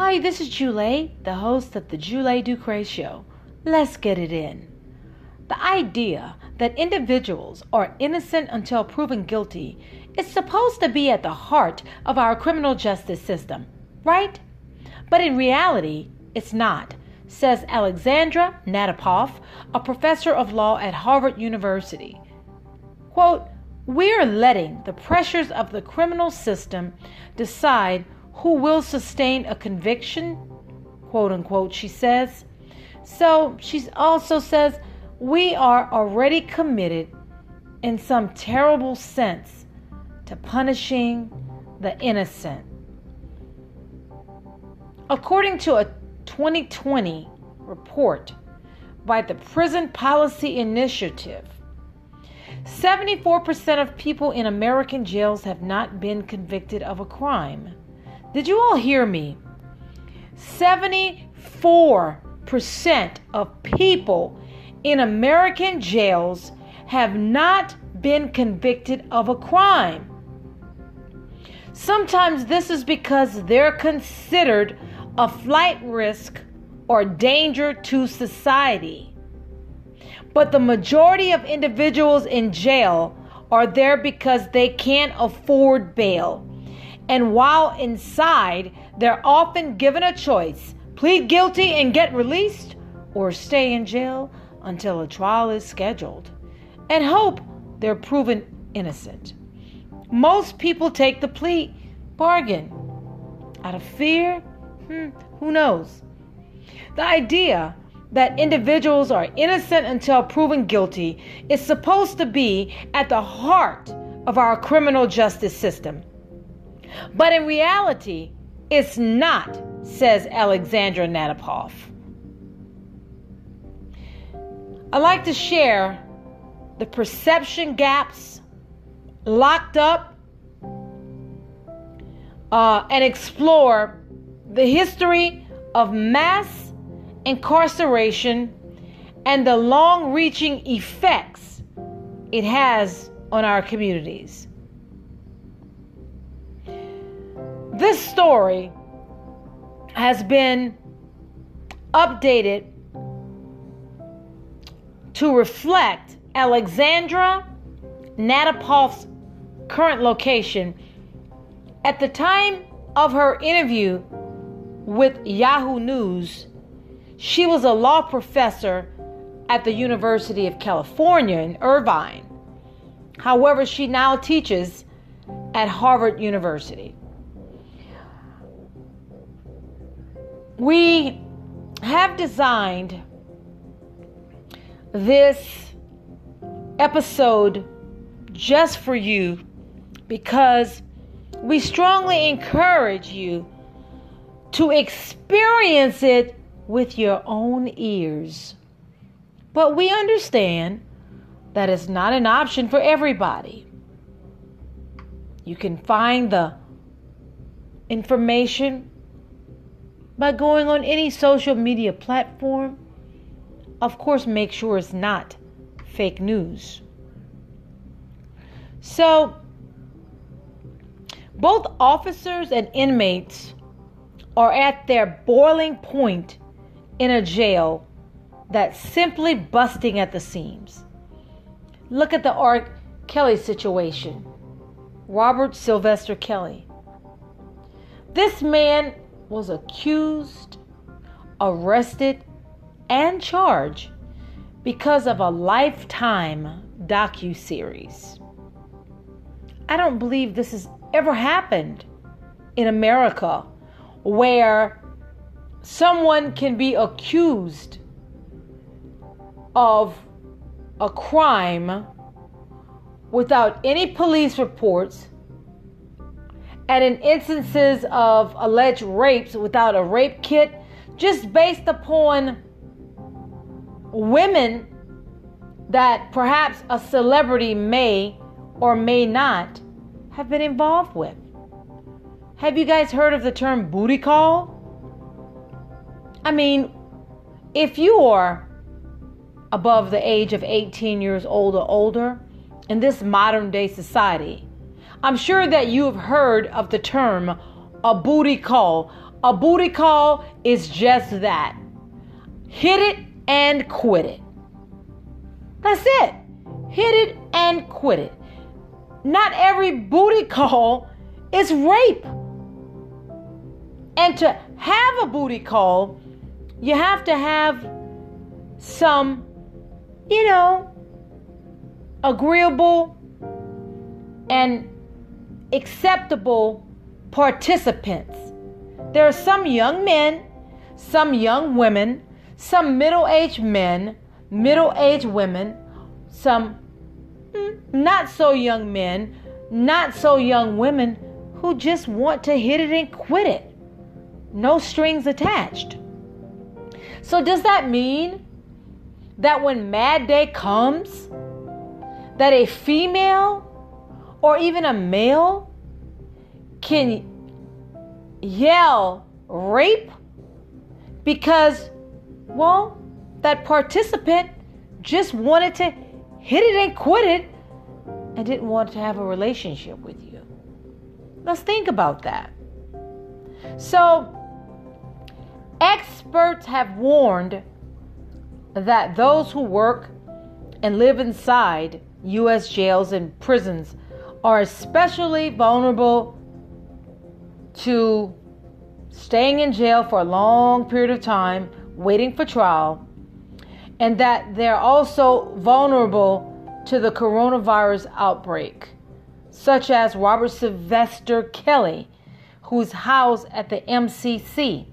Hi, this is Jule, the host of the Jule Ducre Show. Let's get it in. The idea that individuals are innocent until proven guilty is supposed to be at the heart of our criminal justice system, right? But in reality, it's not, says Alexandra Natapoff, a professor of law at Harvard University. Quote, We're letting the pressures of the criminal system decide who will sustain a conviction, quote unquote, she says. So she also says, We are already committed in some terrible sense to punishing the innocent. According to a 2020 report by the Prison Policy Initiative, 74% of people in American jails have not been convicted of a crime. Did you all hear me? 74% of people in American jails have not been convicted of a crime. Sometimes this is because they're considered a flight risk or danger to society. But the majority of individuals in jail are there because they can't afford bail. And while inside, they're often given a choice plead guilty and get released, or stay in jail until a trial is scheduled and hope they're proven innocent. Most people take the plea bargain out of fear. Hmm, who knows? The idea that individuals are innocent until proven guilty is supposed to be at the heart of our criminal justice system. But in reality, it's not, says Alexandra Natapoff. I like to share the perception gaps locked up uh, and explore the history of mass incarceration and the long reaching effects it has on our communities. This story has been updated to reflect Alexandra Natapoff's current location. At the time of her interview with Yahoo News, she was a law professor at the University of California in Irvine. However, she now teaches at Harvard University. We have designed this episode just for you because we strongly encourage you to experience it with your own ears. But we understand that it's not an option for everybody. You can find the information by going on any social media platform. Of course, make sure it's not fake news. So, both officers and inmates are at their boiling point in a jail that's simply busting at the seams. Look at the R. Kelly situation. Robert Sylvester Kelly. This man was accused, arrested, and charged because of a lifetime docu-series. I don't believe this has ever happened in America where someone can be accused of a crime without any police reports and in instances of alleged rapes without a rape kit just based upon women that perhaps a celebrity may or may not have been involved with. Have you guys heard of the term booty call? I mean, if you are above the age of 18 years old or older in this modern day society, I'm sure that you have heard of the term a booty call, A booty call is just that hit it and quit it. That's it. Hit it and quit it. Not every booty call is rape. And to have a booty call, you have to have some, you know, agreeable and acceptable participants. There are some young men, some young women, some middle aged men, middle aged women, some mm, not so young men, not so young women who just want to hit it and quit it. No strings attached. So, does that mean that when Mad Day comes, that a female or even a male can yell rape because, well, that participant just wanted to hit it and quit it and didn't want to have a relationship with you. Let's think about that. So, experts have warned that those who work and live inside U.S. jails and prisons are especially vulnerable to staying in jail for a long period of time, waiting for trial, and that they're also vulnerable to the coronavirus outbreak, such as Robert Sylvester Kelly, who's housed at the MCC.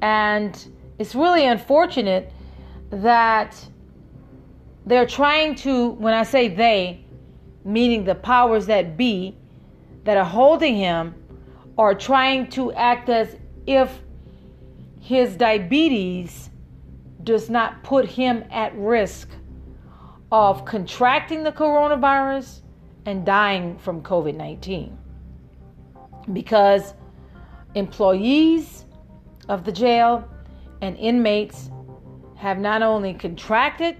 And it's really unfortunate that they're trying to, when I say they, meaning the powers that be that are holding him, are trying to act as if his diabetes does not put him at risk of contracting the coronavirus and dying from COVID 19. Because employees of the jail and inmates have not only contracted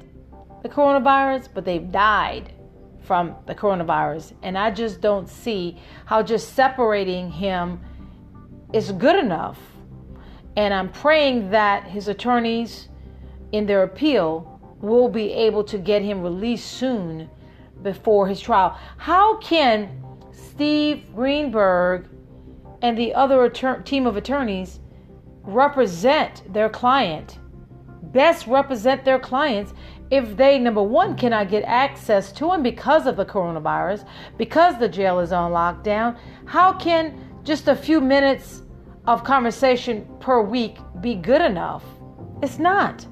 the coronavirus, but they've died from the coronavirus. And I just don't see how just separating him is good enough. And I'm praying that his attorneys, in their appeal, will be able to get him released soon before his trial. How can Steve Greenberg and the other attor- team of attorneys represent their client, best represent their clients if they, number one, cannot get access to him because of the coronavirus, because the jail is on lockdown, how can just a few minutes of conversation per week be good enough? It's not.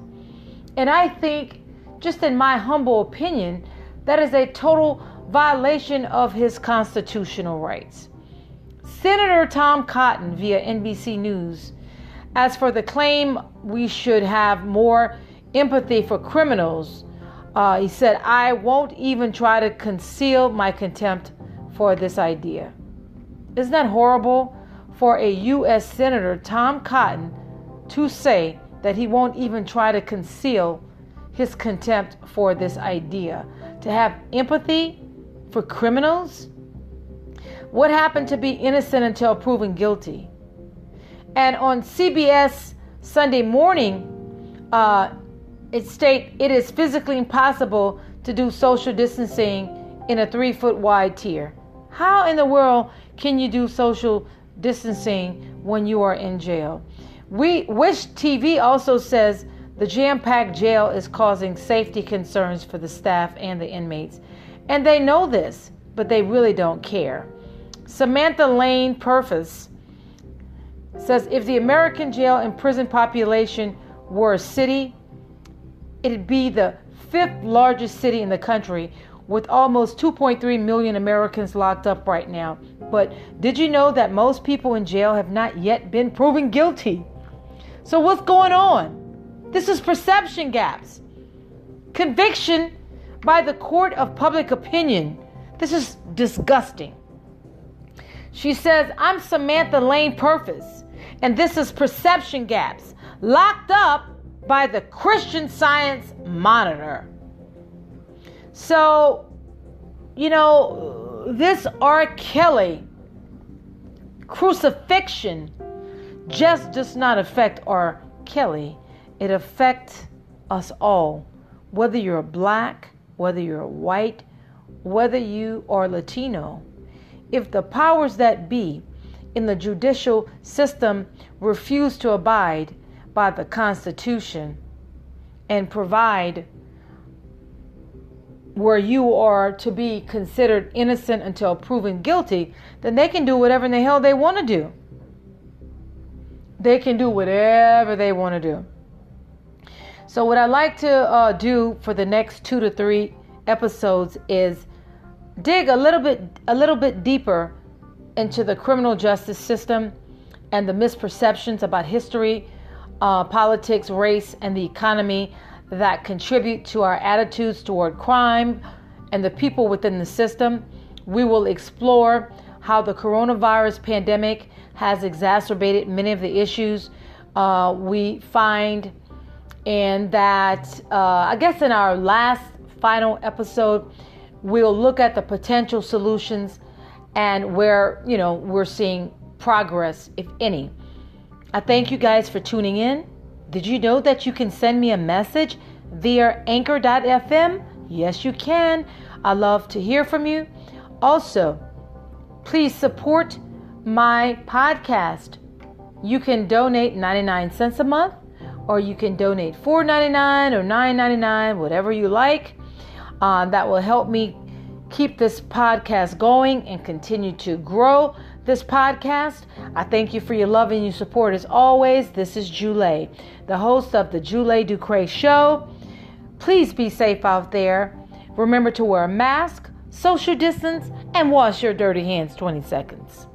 And I think, just in my humble opinion, that is a total violation of his constitutional rights. Senator Tom Cotton, via NBC News, as for the claim we should have more empathy for criminals, uh, he said, I won't even try to conceal my contempt for this idea. Isn't that horrible for a U.S. Senator, Tom Cotton, to say that he won't even try to conceal his contempt for this idea? To have empathy for criminals? What happened to be innocent until proven guilty? And on CBS Sunday morning, uh, it state it is physically impossible to do social distancing in a three foot wide tier. How in the world can you do social distancing when you are in jail? We Wish TV also says the jam-packed jail is causing safety concerns for the staff and the inmates, and they know this, but they really don't care. Samantha Laine Perfas says if the American jail and prison population were a city, it'd be the fifth largest city in the country with almost 2.3 million Americans locked up right now. But did you know that most people in jail have not yet been proven guilty? So, what's going on? This is perception gaps. Conviction by the court of public opinion. This is disgusting. She says, I'm Samantha Laine Perfas, and this is perception gaps. Locked up by the Christian Science Monitor. So, you know, this R. Kelly crucifixion just does not affect R. Kelly, it affects us all, whether you're black, whether you're white, whether you are Latino. If the powers that be in the judicial system refuse to abide by the Constitution and provide where you are to be considered innocent until proven guilty, then they can do whatever in the hell they want to do. They can do whatever they want to do. So, what I like to uh, do for the next two to three episodes is dig a little bit, a little bit deeper into the criminal justice system and the misperceptions about history, uh, politics, race, and the economy that contribute to our attitudes toward crime and the people within the system. We will explore how the coronavirus pandemic has exacerbated many of the issues uh, we find, and that uh, I guess in our last final episode, we'll look at the potential solutions and where you know we're seeing progress, if any. I thank you guys for tuning in. Did you know that you can send me a message via anchor.fm? Yes, you can. I love to hear from you. Also, please support my podcast. You can donate 99 cents a month or you can donate $4.99 or $9.99, whatever you like. Uh, that will help me keep this podcast going and continue to grow this podcast. I thank you for your love and your support as always. This is Jule, the host of the Jule Ducre Show. Please be safe out there. Remember to wear a mask, social distance, and wash your dirty hands 20 seconds.